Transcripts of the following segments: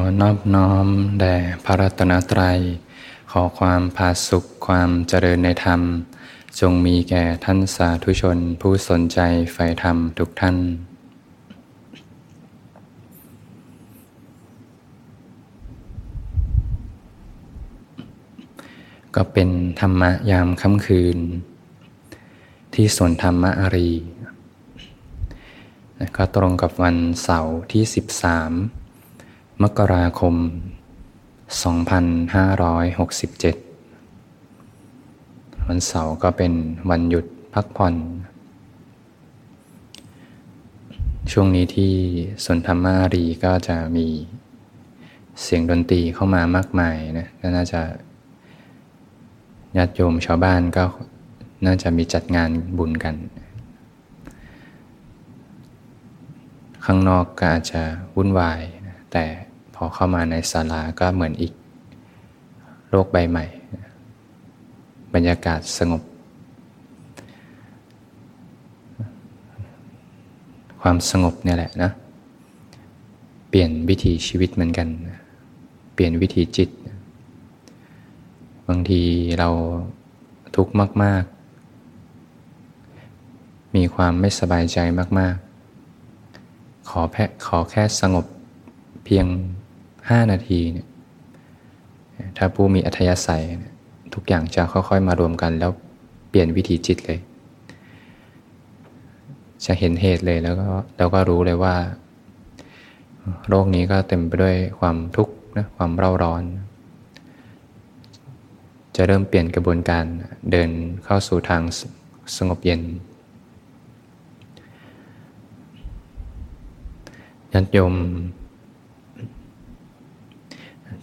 อนอบน้อมแด่พระรัตนตรัย ขอความพาสุขความเจริญในธรรม จงมีแก่ท่านสาธุชนผู้สนใจใฝ่ธรรมทุกท่าน ก็เป็นธรรมะยามค่ำคืน ที่สวนธรรมะอารี ก็ตรงกับวันเสาร์ที่ 13 มกราคม 2567 วันเสาร์ก็เป็นวันหยุดพักผ่อน ช่วงนี้ที่สนธรรมารีก็จะมีเสียงดนตรีเข้ามามากมายนะก็น่าจะญาติโยมชาวบ้านก็น่าจะมีจัดงานบุญกัน ข้างนอกก็อาจจะวุ่นวาย แต่ อเข้ามาในศาลาก็เหมือนอีก โลกใบใหม่ บรรยากาศสงบ ความสงบเนี่ยแหละนะ เปลี่ยนวิถีชีวิตเหมือนกัน เปลี่ยนวิถีจิต บางทีเราทุกข์มาก ๆ มีความไม่สบายใจมาก ๆ ขอแค่ขอแค่สงบเพียง ห้านาทีเนี่ยถ้าผู้มีอัธยาศัย ทุกอย่างจะค่อยๆมารวมกัน แล้วเปลี่ยนวิถีจิตเลย จะเห็นเหตุเลยแล้วก็แล้วก็รู้เลยว่าโลกนี้ก็เต็มไปด้วยความทุกข์นะความเร่าร้อน จะเริ่มเปลี่ยนกระบวนการเดินเข้าสู่ทางสงบเย็นยันยม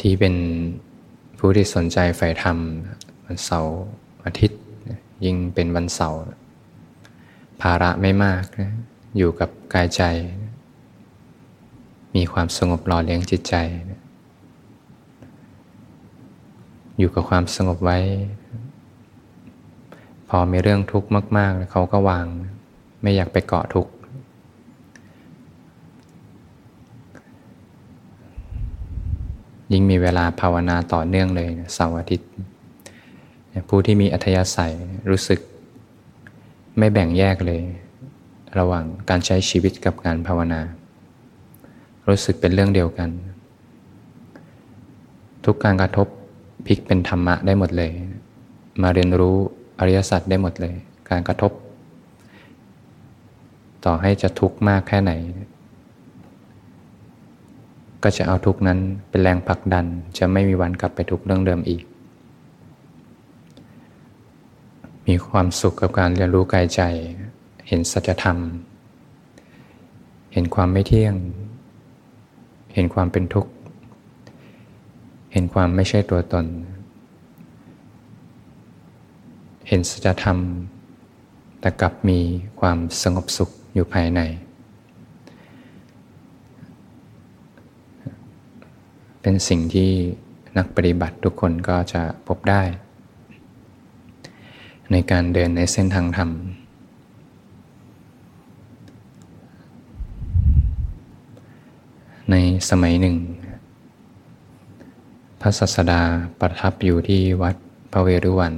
ที่เป็นผู้ที่สนใจใฝ่ธรรมวันเสาร์อาทิตย์ ยิ่งเป็นวันเสาร์ภาระไม่มากนะอยู่กับกายใจ มีความสงบหล่อเลี้ยงจิตใจ อยู่กับความสงบไว้ พอมีเรื่องทุกข์มาก ๆ เขาก็วาง ไม่อยากไปเกาะทุกข์ ยิ่งมีเวลาภาวนาต่อเนื่องเลยเสาร์อาทิตย์ ผู้ที่มีอัธยาศัยรู้สึกไม่แบ่งแยกเลย ระหว่างการใช้ชีวิตกับการภาวนา รู้สึกเป็นเรื่องเดียวกัน ทุกการกระทบพลิกเป็นธรรมะได้หมดเลย มาเรียนรู้อริยสัจได้หมดเลย การกระทบ ต่อให้จะทุกข์มากแค่ไหน ก็จะเอาทุกนั้นเป็นแรงผลักดัน จะไม่มีวันกลับไปทุกเรื่องเดิมอีก มีความสุขกับการเรียนรู้กายใจ เห็นสัจธรรม เห็นความไม่เที่ยง เห็นความเป็นทุกข์ เห็นความไม่ใช่ตัวตน เห็นสัจธรรม แต่กลับมีความสงบสุขอยู่ภายใน เป็นสิ่งที่นักปฏิบัติทุกคนก็จะพบได้ ในการเดินในเส้นทางธรรม ในสมัยหนึ่ง พระสัสดาประทับอยู่ที่วัดพระเวรุวัน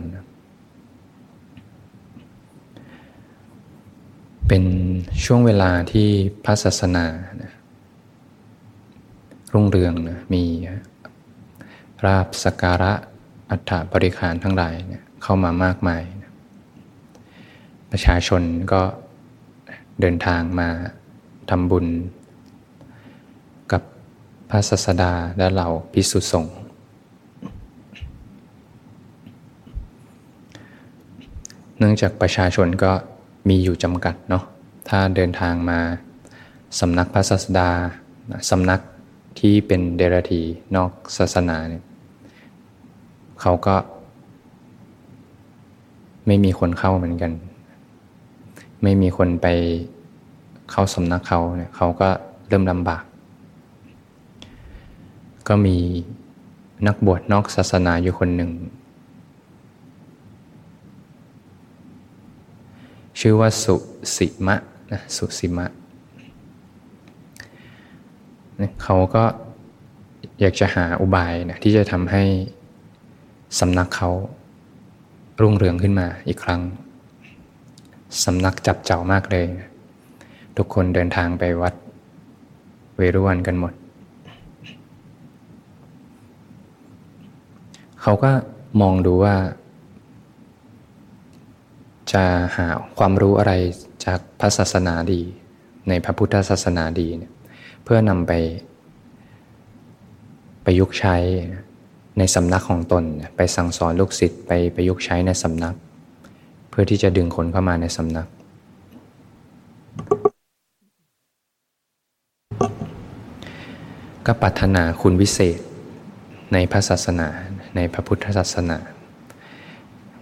เป็นช่วงเวลาที่พระศาสนา รุ่งเรืองนะมีราบสการะอัฐบริขารทั้งหลายเนี่ยเข้ามามากมายนะประชาชนก็เดินทางมาทำบุญ กับพระศาสดาและเหล่าพิสุสงฆ์เนื่องจากประชาชนก็มีอยู่จำกัดเนาะถ้าเดินทางมาสำนักพระศาสดาสำนัก ที่เป็นเดรัจีนอกศาสนาเนี่ยเขาก็ ไม่มีคนเข้าเหมือนกัน ไม่มีคนไปเข้าสำนักเขาเนี่ยเขาก็เริ่มลำบาก ก็มีนักบวชนอกศาสนาอยู่คนหนึ่ง ชื่อว่าสุสิมะนะสุสิมะ เขาก็อยากจะหาอุบายนะที่จะทำให้สำนักเขารุ่งเรืองขึ้นมาอีกครั้งสำนักจับเจ้ามากเลย ทุกคนเดินทางไปวัดเวรุวันกันหมด เขาก็มองดูว่า จะหาความรู้อะไรจากพระศาสนาดี ในพระพุทธศาสนาดีเนี่ย เพื่อนำไปประยุกต์ใช้ในสำนักของตน ไปสั่งสอนลูกศิษย์ไปประยุกต์ใช้ในสำนัก เพื่อที่จะดึงคนเข้ามาในสำนัก ก็ปรารถนาคุณวิเศษในพระศาสนาในพระพุทธศาสนา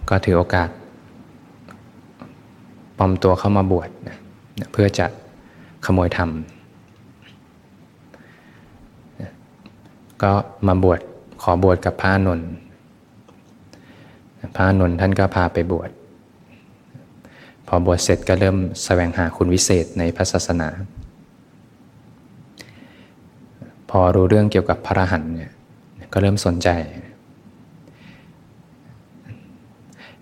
ก็ถือโอกาสปลอมตัวเข้ามาบวชเพื่อจะขโมยธรรม ก็มาบวชขอบวชกับพระนนท์พระนนท์ท่านก็พาไปบวชพอบวชเสร็จก็เริ่มแสวงหาคุณวิเศษในพระศาสนา พอรู้เรื่องเกี่ยวกับพระรหันเนี่ยก็เริ่มสนใจ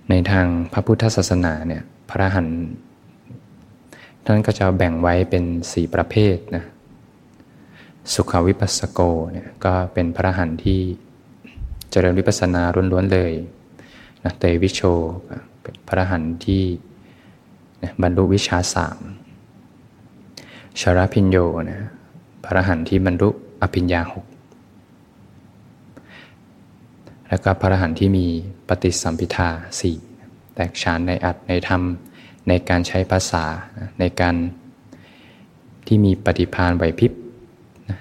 ในทางพระพุทธศาสนาเนี่ยพระรหันท่านก็จะแบ่งไว้เป็นสี่ประเภทนะ สุขวิปัสสโกเนี่ยก็เป็นพระหันที่เจริญวิปัสสนาล้วนๆเลยนะเตวิโชเป็นพระหันที่บรรลุวิชาสามชาราพิญโยนะพระหันที่บรรลุอภิญญาหกแล้วก็พระหันที่มีปฏิสัมพิทาสี่แตกฉานในอัตในธรรมในการใช้ภาษาในการที่มีปฏิพานไหวพริบ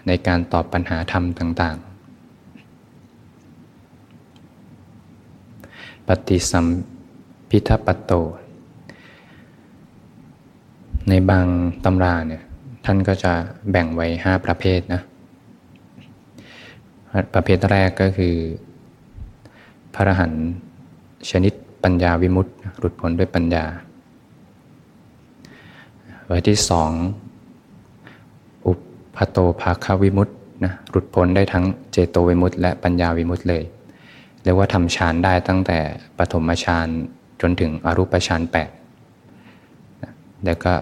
ในการตอบปัญหาธรรมต่าง ๆ ปฏิสัมพิทัปโต ในบางตำราเนี่ยท่านก็จะแบ่งไว้ห้าประเภทนะ ประเภทแรกก็คือ พระหันชนิดปัญญาวิมุตติหลุดพ้นด้วยปัญญาประเภทที่สอง พระโตภาคาวิมุตต์นะหลุดพ้นได้ทั้งเจโตวิมุตต์และปัญญาวิมุตต์เลยเรียกว่าทำฌานได้ตั้งแต่ปฐมฌานจนถึงอรูปฌานแปดแล้วก็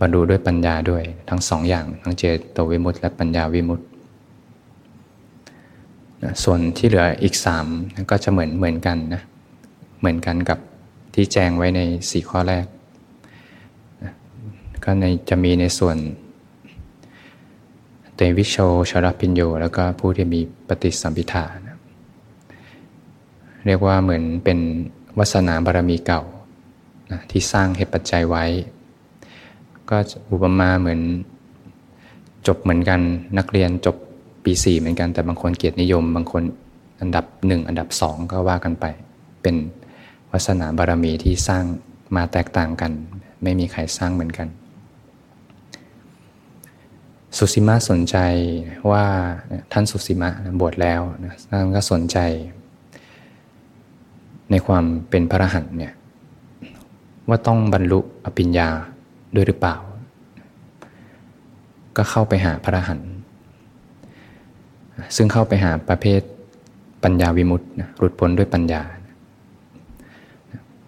บรรลุด้วยปัญญาด้วยทั้งสองอย่างทั้งเจโตวิมุตต์และปัญญาวิมุตต์ส่วนที่เหลืออีกสามก็จะเหมือนเหมือนกันนะเหมือนกันกับที่แจ้งไว้ในสี่ข้อแรก ก็ในจะมีในส่วนเตวิโชชรพิญโย แล้วก็ผู้ที่มีปฏิสัมพิธานะเรียกว่าเหมือนเป็นวาสนาบารมีเก่านะที่สร้างเหตุปัจจัยไว้ ก็อุปมาเหมือนจบเหมือนกันนักเรียนจบปีสี่เหมือนกันแต่บางคนเกียรตินิยม บางคนอันดับหนึ่งอันดับสองก็ว่ากันไป เป็นวาสนาบารมีที่สร้างมาแตกต่างกัน ไม่มีใครสร้างเหมือนกัน สุสีมาสนใจว่าท่านสุสีมาบวชแล้วท่านก็สนใจ ในความเป็นพระรหันเนี่ยว่าต้องบรรลุอภิญญาด้วยหรือเปล่า ก็เข้าไปหาพระรหันซึ่งเข้าไปหาประเภทปัญญาวิมุตติหลุดพ้นด้วยปัญญา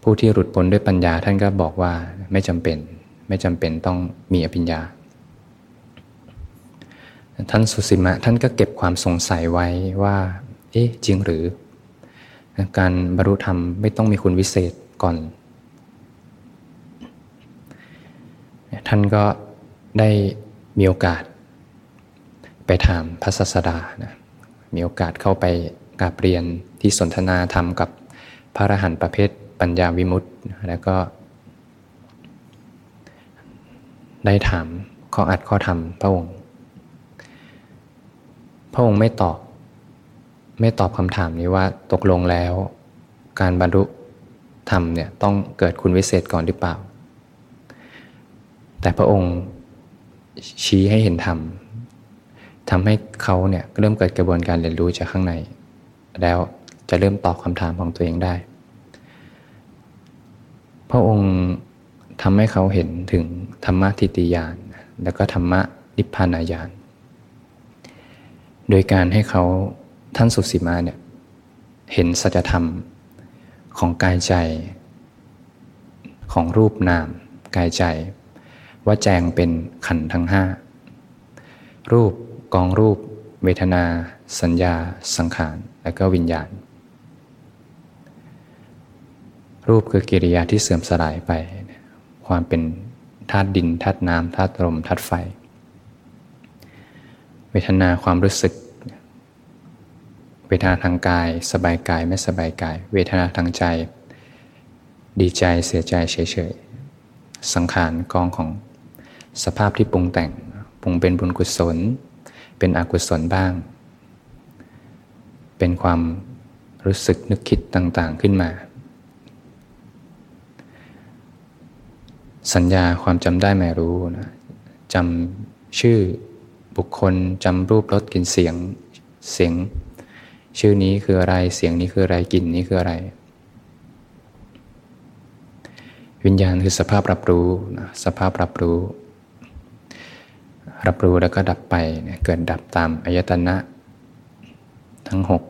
ผู้ที่หลุดพ้นด้วยปัญญาท่านก็บอกว่าไม่จำเป็น ไม่จำเป็นต้องมีอภิญญา ท่านสุสิมะท่านก็เก็บความสงสัยไว้ว่า เอ๊ะจริงหรือ การบรรลุธรรมไม่ต้องมีคุณวิเศษก่อน ท่านก็ได้มีโอกาส ไปถามพระศาสดานะมีโอกาสเข้าไปกราบเรียนที่สนทนาธรรมกับพระอรหันต์ประเภทปัญญาวิมุตต์แล้วก็ ได้ถามข้ออัดข้อธรรมพระองค์ พระองค์ไม่ตอบ ไม่ตอบคำถามนี้ว่าตกลงแล้ว การบรรลุธรรมเนี่ยต้องเกิดคุณวิเศษก่อนหรือเปล่า แต่พระองค์ชี้ให้เห็นธรรมทำให้เขาเนี่ยเริ่มเกิดกระบวนการเรียนรู้จากข้างใน แล้วจะเริ่มตอบคำถามของตัวเองได้ พระองค์ทำให้เขาเห็นถึงธรรมะทิฏฐิยาน แล้วก็ธรรมะนิพพานญาณ โดยการให้เขาท่านสุสีมาเนี่ยเห็นสัจธรรมของกายใจ ของรูปนาม กายใจ ว่าแจงเป็นขันทั้งห้ารูปกองรูป เวทนา สัญญา สังขาร และก็วิญญาณ รูปคือกิริยาที่เสื่อมสลายไป ความเป็นธาตุดินธาตุน้ำธาตุลมธาตุไฟ ทนาความรู้สึก เวทนาทางกาย สบายกายไม่สบายกาย เวทนาทางใจ ดีใจเสียใจเฉยๆ สังขารกองของสภาพที่ปรุงแต่งปรุงเป็นบุญกุศล เป็นอกุศลบ้าง เป็นความรู้สึกนึกคิดต่างๆขึ้นมา สัญญาความจำได้ไม่รู้นะจำชื่อ บุคคลจำรูปรสกลิ่นเสียงเสียง ชื่อนี้คืออะไรเสียงนี้คืออะไรกลิ่นนี้คืออะไร วิญญาณคือสภาพรับรู้นะสภาพรับรู้ รับรู้แล้วก็ดับไปเกิดดับตามอายตนะ ทั้งหก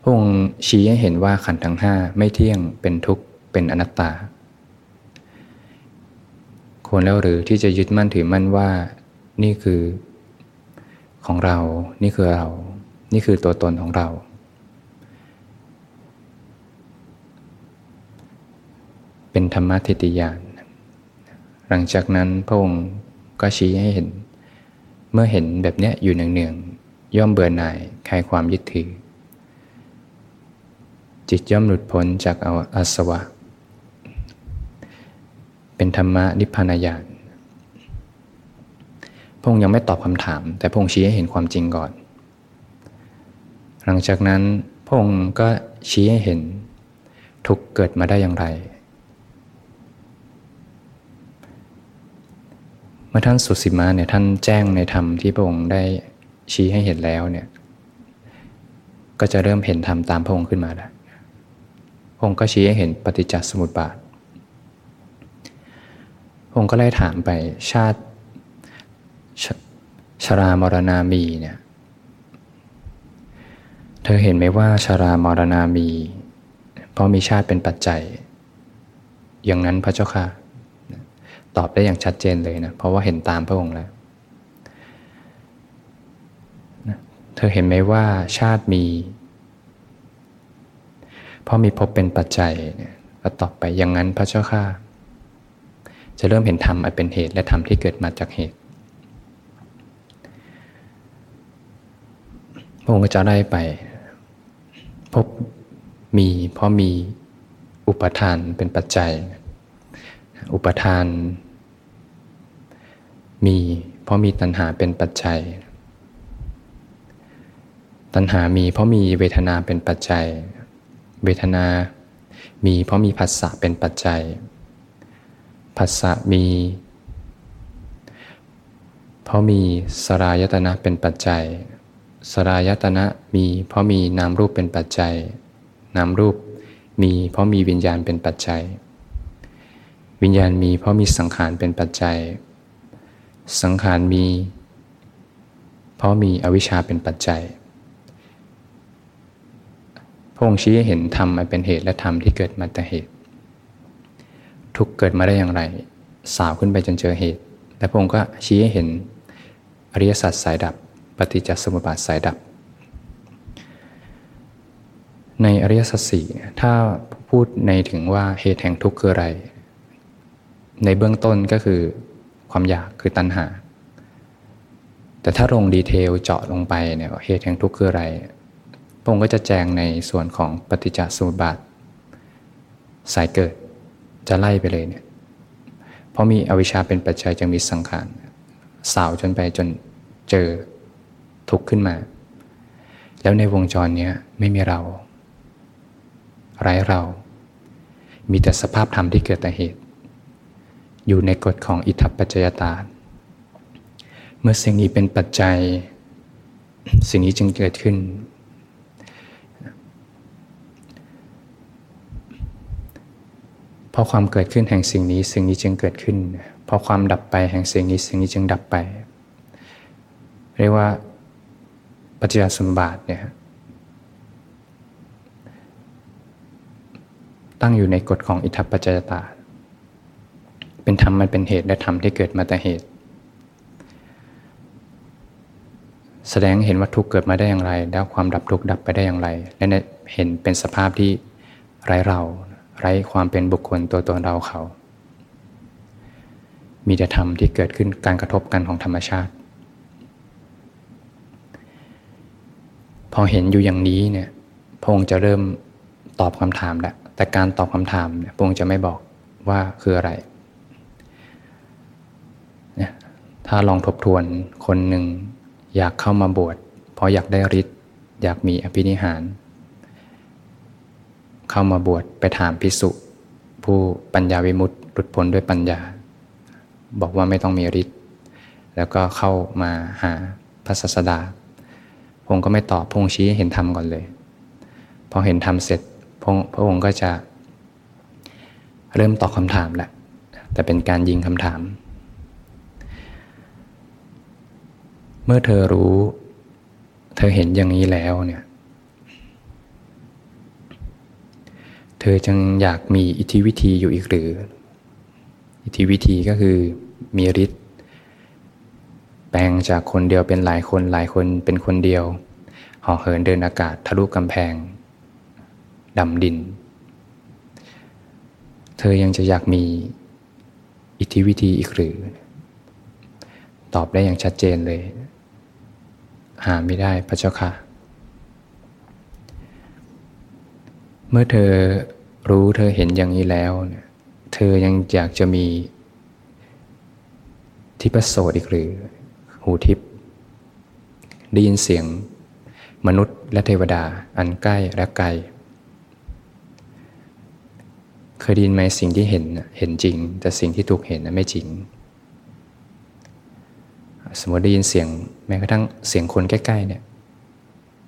พระองค์ชี้ให้เห็นว่าขันธ์ทั้งห้าไม่เที่ยงเป็นทุกข์เป็นอนัตตาควรแล้วหรือที่จะยึดมั่นถือมั่นว่า นี่คือของเรา นี่คือเรา นี่คือตัวตนของเรา เป็นธรรมะทิฏฐิยาน หลังจากนั้นพระองค์ก็ชี้ให้เห็น เมื่อเห็นแบบนี้อยู่เนืองๆย่อมเบื่อหน่ายคลายความยึดถือ จิตย่อมหลุดพ้นจากอาสวะ เป็นธรรมะนิพพานญาณ พระองค์ยังไม่ตอบคำถาม แต่พระองค์ชี้ให้เห็นความจริงก่อน หลังจากนั้นพระองค์ก็ชี้ให้เห็น ทุกเกิดมาได้อย่างไร เมื่อท่านสุสิมาเนี่ยท่านแจ้งในธรรมที่พระองค์ได้ชี้ให้เห็นแล้วเนี่ยก็จะเริ่มเห็นธรรมตามพระองค์ขึ้นมาแล้วพระองค์ก็ชี้ให้เห็นปฏิจจสมุปบาทองค์ก็เลยถามไปชาติ ชชรามรณามีเนี่ยเธอเห็นไหมว่าชรามรณามี เพราะมีชาติเป็นปัจจัย อย่างนั้นพระเจ้าค่ะ ตอบได้อย่างชัดเจนเลยนะ เพราะว่าเห็นตามพระองค์แล้ว เธอเห็นไหมว่าชาติมี เพราะมีพบเป็นปัจจัยเนี่ยก็ตอบไปอย่างนั้นพระเจ้าค่ะ จะเริ่มเห็นธรรมอันเป็นเหตุและธรรมที่เกิดมาจากเหตุ พระองค์ก็จะได้ไป พบมีเพราะมีอุปทานเป็นปัจจัย อุปทาน มีเพราะมีตัณหาเป็นปัจจัย ตัณหามีเพราะมีเวทนาเป็นปัจจัย เวทนา มีเพราะมีผัสสะเป็นปัจจัย ผัสสะมี เพราะมีสรายตนะเป็นปัจจัย สรายตนะมีเพราะมีนามรูปเป็นปัจจัย นามรูปมีเพราะมีวิญญาณเป็นปัจจัย วิญญาณมีเพราะมีสังขารเป็นปัจจัย สังขารมี เพราะมีอวิชชาเป็นปัจจัยพระองค์ชี้เห็นธรรมมันเป็นเหตุและธรรมที่เกิดมาแต่เหตุ ทุกเกิดมาได้อย่างไร สาวขึ้นไปจนเจอเหตุ และพระองค์ก็ชี้ให้เห็นอริยสัจสายดับ ปฏิจจสมุปบาทสายดับ ในอริยสัจสี่ถ้าพูดในถึงว่าเหตุแห่งทุกข์คืออะไร ในเบื้องต้นก็คือความอยากคือตัณหา แต่ถ้าลงดีเทลเจาะลงไปเนี่ยเหตุแห่งทุกข์คืออะไรพระองค์ก็จะแจงในส่วนของปฏิจจสมุปบาทสายเกิดจะไล่ไปเลยเนี่ยเพราะมีอวิชชาเป็นปัจจัยจึงมีสังขารสาวจนไปจนเจอ ทุกข์ขึ้นมา แล้วในวงจรนี้ไม่มีเรา ไร้เรา มีแต่สภาพธรรมที่เกิดแต่เหตุ อยู่ในกฎของอิทัปปัจจยตา เมื่อสิ่งนี้เป็นปัจจัย สิ่งนี้จึงเกิดขึ้น เพราะความเกิดขึ้นแห่งสิ่งนี้สิ่งนี้จึงเกิดขึ้น เพราะความดับไปแห่งสิ่งนี้สิ่งนี้จึงดับไปเรียกว่า ปัจจยสมบัติเนี่ยตั้งอยู่ในกฎของอิทัปปัจจยตา เป็นธรรมมันเป็นเหตุและธรรมที่เกิดมาแต่เหตุ แสดงเห็นว่าทุกเกิดมาได้อย่างไร แล้วความดับทุกดับไปได้อย่างไร และเห็นเป็นสภาพที่ไร้เรา ไร้ความเป็นบุคคลตัวตนเราเขา มีแต่ธรรมที่เกิดขึ้นการกระทบกันของธรรมชาติ พอเห็นอยู่อย่างนี้เนี่ยพงจะเริ่มตอบคำถามแล้วแต่การตอบคำถามเนี่ยพงจะไม่บอกว่าคืออะไรเนี่ยถ้าลองทบทวนคนหนึ่งอยากเข้ามาบวชเพราะอยากได้ฤทธิ์อยากมีอภินิหาร เข้ามาบวชไปถามพิสุผู้ปัญญาวิมุตติหลุดพ้นด้วยปัญญา บอกว่าไม่ต้องมีฤทธิ์แล้วก็เข้ามาหาพระศาสดา พงก็ไม่ตอบพงชี้เห็นธรรมก่อนเลย พอเห็นธรรมเสร็จพระองค์ก็จะ เริ่มตอบคำถามแหละแต่เป็นการยิงคำถาม เมื่อเธอรู้ เธอเห็นอย่างนี้แล้วเนี่ย เธอจึงอยากมีอิทธิวิธีอยู่อีกหรือ อิทธิวิธีก็คือมีฤทธิ์ แปลงจากคนเดียวเป็นหลายคนหลายคนเป็นคนเดียวห่อเหินเดินอากาศทะลุกำแพงดำดิน เธอยังจะอยากมีอิทธิวิธีอีกหรือ ตอบได้อย่างชัดเจนเลย หาไม่ได้พระเจ้าค่ะ เมื่อเธอรู้เธอเห็นอย่างนี้แล้ว เธอยังอยากจะมีทิพโสดอีกหรือ หูทิพย์ได้ยินเสียง มนุษย์และเทวดาอันใกล้และไกล เคยได้ยินไหมสิ่งที่เห็นเห็นจริง แต่สิ่งที่ถูกเห็นไม่จริง สมมติได้ยินเสียงแม้กระทั่งเสียงคนใกล้ๆเนี่ย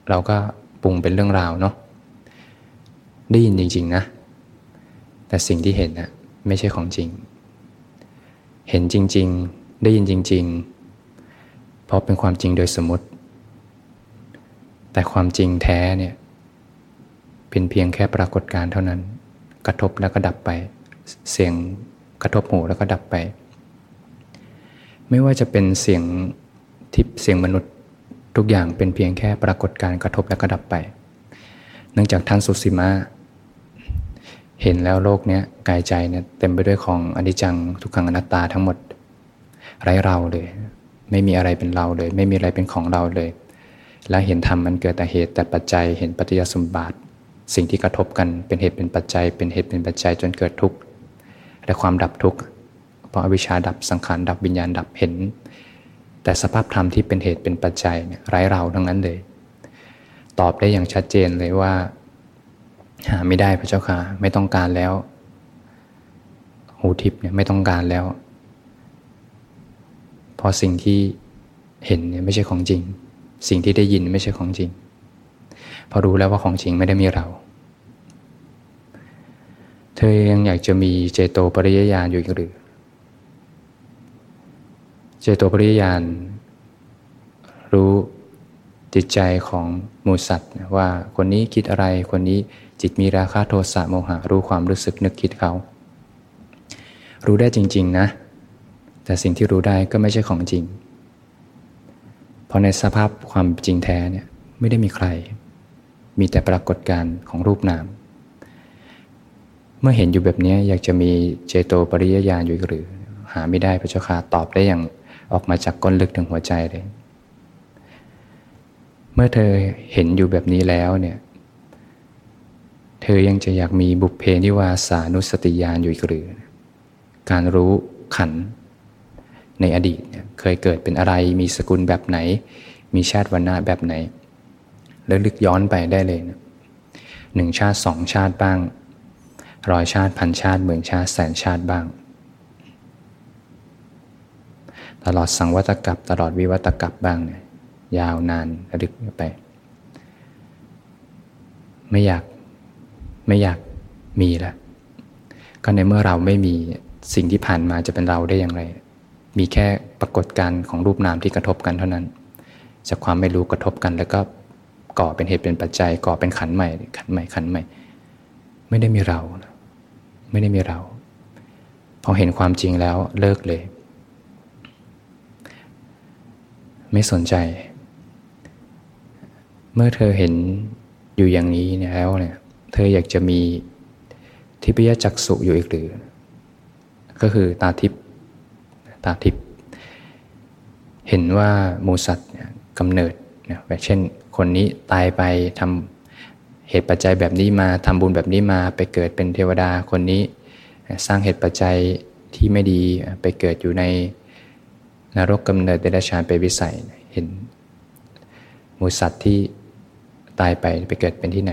เราก็ปรุงเป็นเรื่องราวเนาะได้ยินจริง ๆนะ แต่สิ่งที่เห็นนะไม่ใช่ของจริง เห็นจริง ๆ ได้ยินจริง ๆ เพราะเป็นความจริงโดยสมมติ แต่ความจริงแท้เนี่ยเป็นเพียงแค่ปรากฏการณ์เท่านั้น กระทบแล้วก็ดับไป เสียงกระทบหูแล้วก็ดับไป ไม่ว่าจะเป็นเสียงทิพเสียงมนุษย์ทุกอย่างเป็นเพียงแค่ปรากฏการกระทบแล้วก็ดับไป เนื่องจากท่านสุสีมาเห็นแล้วโลกนี้กายใจเนี่ยเต็มไปด้วยของอนิจจังทุกขังอนัตตาทั้งหมด ไร้เราเลย ไม่มีอะไรเป็นเราเลย ไม่มีอะไรเป็นของเราเลย แล้วเห็นธรรมมันเกิดแต่เหตุแต่ปัจจัยเห็นปฏิยสมบัติสิ่งที่กระทบกันเป็นเหตุเป็นปัจจัย เป็นเหตุเป็นปัจจัยจนเกิดทุกข์และความดับทุกข์เพราะอวิชชาดับสังขารดับวิญญาณดับเห็น แต่สภาพธรรมที่เป็นเหตุเป็นปัจจัยเนี่ยไร้เราทั้งนั้นเลย ตอบได้อย่างชัดเจนเลยว่า หาไม่ได้พระเจ้าค่ะไม่ต้องการแล้วหูทิพย์เนี่ยไม่ต้องการแล้ว พอสิ่งที่เห็นเนี่ยไม่ใช่ของจริง สิ่งที่ได้ยินไม่ใช่ของจริง พอรู้แล้วว่าของจริงไม่ได้มีเรา เธอยังอยากจะมีเจโตปริยญาณอยู่อีกหรือ เจโตปริยญาณรู้จิตใจของมูสัตว์ว่าคนนี้คิดอะไรคนนี้จิตมีราคะโทสะโมหะรู้ความรู้สึกนึกคิดเขา รู้ได้จริง ๆ นะ แต่สิ่งที่รู้ได้ก็ไม่ใช่ของจริง เพราะในสภาพความจริงแท้เนี่ยไม่ได้มีใคร มีแต่ปรากฏการณ์ของรูปนาม เมื่อเห็นอยู่แบบนี้อยากจะมีเจโตปริยญาณอยู่หรือ หาไม่ได้พระเจ้าค่ะตอบได้อย่างออกมาจากก้นลึกถึงหัวใจเลย เมื่อเธอเห็นอยู่แบบนี้แล้วเนี่ยเธอยังจะอยากมีบุพเพนิวาสานุสติญาณอยู่หรือ การรู้ขัน ในอดีตเคยเกิดเป็นอะไร มีสกุลแบบไหน มีชาติวันณะแบบไหนแล้วลึกย้อนไปได้เลยนะหนึ่งชาติสองชาติบ้างร้อยชาติพันชาติหมื่นชาติแสนชาติบ้าง ตลอดสังวัตกับตลอดวิวัตกับบ้างเนี่ยยาวนานลึกไป ไม่อยากไม่อยากมีละก็ในเมื่อเราไม่มีสิ่งที่ผ่านมาจะเป็นเราได้อย่างไร มีแค่ปรากฏการณ์ของรูปนามที่กระทบกันเท่านั้น จากความไม่รู้กระทบกัน แล้วก็ก่อเป็นเหตุเป็นปัจจัย ก่อเป็นขันใหม่ ขันใหม่ขันใหม่ ไม่ได้มีเรา ไม่ได้มีเรา พอเห็นความจริงแล้วเลิกเลย ไม่สนใจ เมื่อเธอเห็นอยู่อย่างนี้แล้วเนี่ยเธออยากจะมีทิพยจักษุอยู่อีกหรือ ก็คือตาทิพย ตาทิพเห็นว่ามูสัตว์กำเนิดนะแบบเช่น คนนี้ตายไปทำเหตุปัจจัยแบบนี้มาทำบุญแบบนี้มาไปเกิดเป็นเทวดาคนนี้ สร้างเหตุปัจจัยที่ไม่ดีไปเกิดอยู่ในนรกกำเนิดเดรัจฉานไปวิสัยเห็นมูสัตว์ที่ตายไปไปเกิดเป็นที่ไหน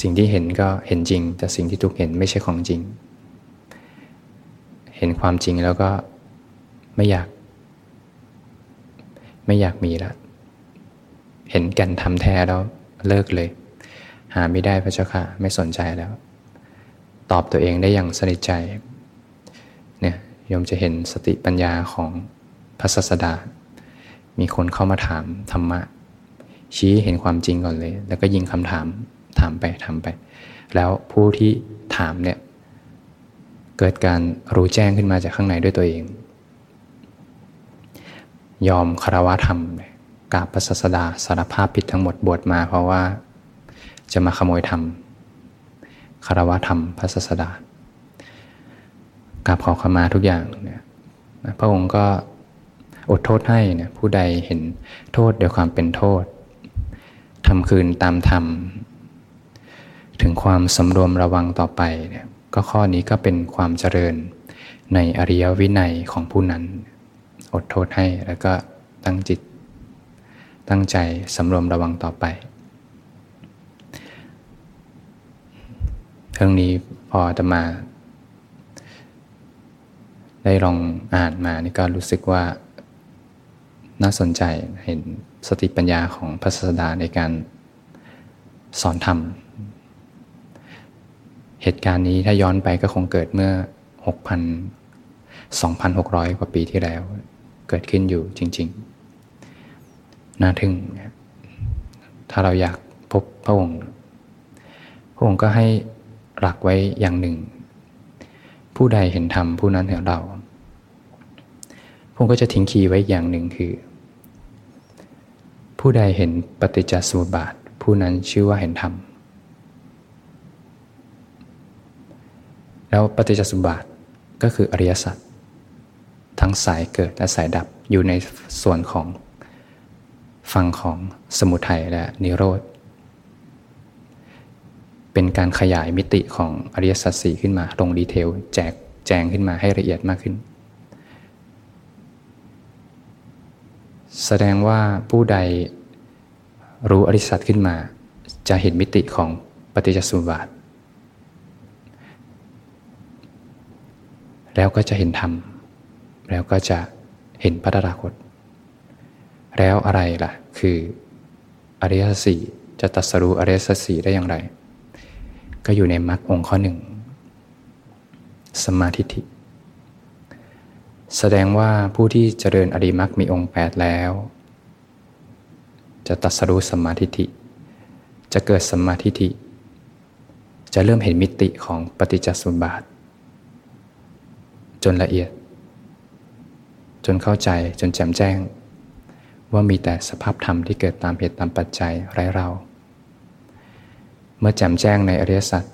สิ่งที่เห็นก็เห็นจริง แต่สิ่งที่ถูกเห็นไม่ใช่ของจริง เห็นความจริงแล้วก็ไม่อยาก ไม่อยากมีละ เห็นแก่นทำแท้แล้วเลิกเลย หาไม่ได้พระเจ้าค่ะ ไม่สนใจแล้ว ตอบตัวเองได้อย่างสนิทใจ เนี่ยโยมจะเห็นสติปัญญาของพระศาสดา มีคนเข้ามาถามธรรมะ ชี้เห็นความจริงก่อนเลย แล้วก็ยิงคำถามถามไปทำไป แล้วผู้ที่ถามเนี่ย เกิดการรู้แจ้งขึ้นมาจากข้างในด้วยตัวเอง ยอมคารวะธรรมกาบพระศาสดาสารภาพผิดทั้งหมดบวชมาเพราะว่าจะมาขโมยธรรมคารวะธรรมพระศาสดากราบขอขมาทุกอย่างเนี่ยพระองค์ก็อดโทษให้เนี่ยผู้ใดเห็นโทษโดยความเป็นโทษทำคืนตามธรรม ถึงความสำรวมระวังต่อไปเนี่ย ก็ข้อนี้ก็เป็นความเจริญในอริยวินัยของผู้นั้น อดโทษให้แล้วก็ตั้งจิต ตั้งใจสำรวมระวังต่อไปเรื่องนี้พอจะมา ได้ลองอ่านมานี่ก็รู้สึกว่าน่าสนใจเห็นสติปัญญาของพระศาสดาในการสอนธรรม เหตุการณ์นี้ถ้าย้อนไปก็คงเกิดเมื่อ 6,000 2,600 กว่าปีที่แล้ว เกิดขึ้นอยู่จริง ๆ น่าทึ่ง ถ้าเราอยากพบพระองค์ พระองค์ก็ให้หลักไว้อย่างหนึ่ง ผู้ใดเห็นธรรมผู้นั้นเห็นเรา พระองค์ก็จะทิ้งคีย์ไว้อย่างหนึ่งคือ ผู้ใดเห็นปฏิจจสมุปบาท ผู้นั้นชื่อว่าเห็นธรรม แล้วปฏิจจสมุปบาทก็คืออริยสัจทั้งสายเกิดและสายดับอยู่ในส่วนของฝั่งของสมุทัยและนิโรธ เป็นการขยายมิติของอริยสัจสี่ขึ้นมาลงดีเทล แจกแจงขึ้นมาให้ละเอียดมากขึ้น แสดงว่าผู้ใดรู้อริยสัจขึ้นมา จะเห็นมิติของปฏิจจสมุปบาท แล้วก็จะเห็นธรรม แล้วก็จะเห็นพัฒนาคต แล้วอะไรล่ะ คืออริยสัจสี่จะตัดสรู้อริยสัจสี่ได้อย่างไร ก็อยู่ในมรรคองค์ข้อหนึ่ง สมาธิิแสดงว่าผู้ที่เจริญอริมรรคมีองค์ 8 แล้ว จะตัดสรู้สมาธิิจะเกิดสมาธิิจะเริ่มเห็นมิติของปฏิจจสมบาท จนละเอียด จนเข้าใจจนแจ่มแจ้ง ว่ามีแต่สภาพธรรมที่เกิดตามเหตุตามปัจจัยไร้เรา เมื่อแจ่มแจ้งในอริยสัจ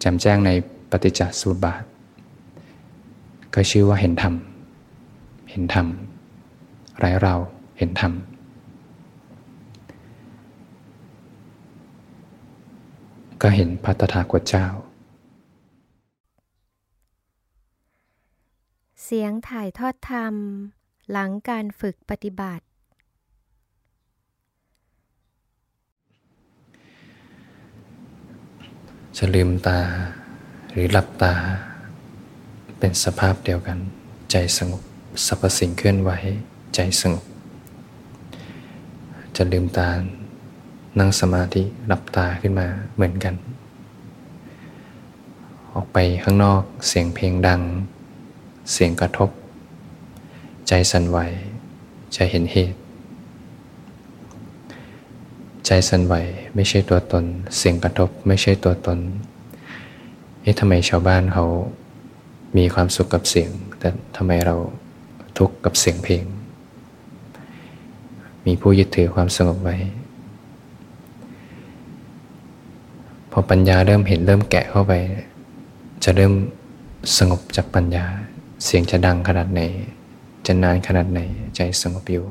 แจ่มแจ้งในปฏิจจสุบาท ก็ชื่อว่าเห็นธรรม เห็นธรรม ไร้เราเห็นธรรมก็เห็นพระตถาคตเจ้าเสียงถ่ายทอดธรรม หลังการฝึกปฏิบัติ จะลืมตาหรือหลับตา เป็นสภาพเดียวกัน ใจสงบสรรพสิ่งเคลื่อนไหวใจสงบ จะลืมตา นั่งสมาธิหลับตาขึ้นมาเหมือนกัน ออกไปข้างนอกเสียงเพลงดัง เสียงกระทบ ใจสั่นไหว จะเห็นเหตุ ใจสั่นไหวไม่ใช่ตัวตน เสียงกระทบไม่ใช่ตัวตนเอ๊ะทำไมชาวบ้านเขามีความสุขกับเสียง แต่ทำไมเราทุกข์กับเสียงเพลง มีผู้ยึดถือความสงบไว้ พอปัญญาเริ่มเห็นเริ่มแกะเข้าไป จะเริ่มสงบจากปัญญา เสียงจะดังขนาดไหน จะนานขนาดไหนใจสงบอยู่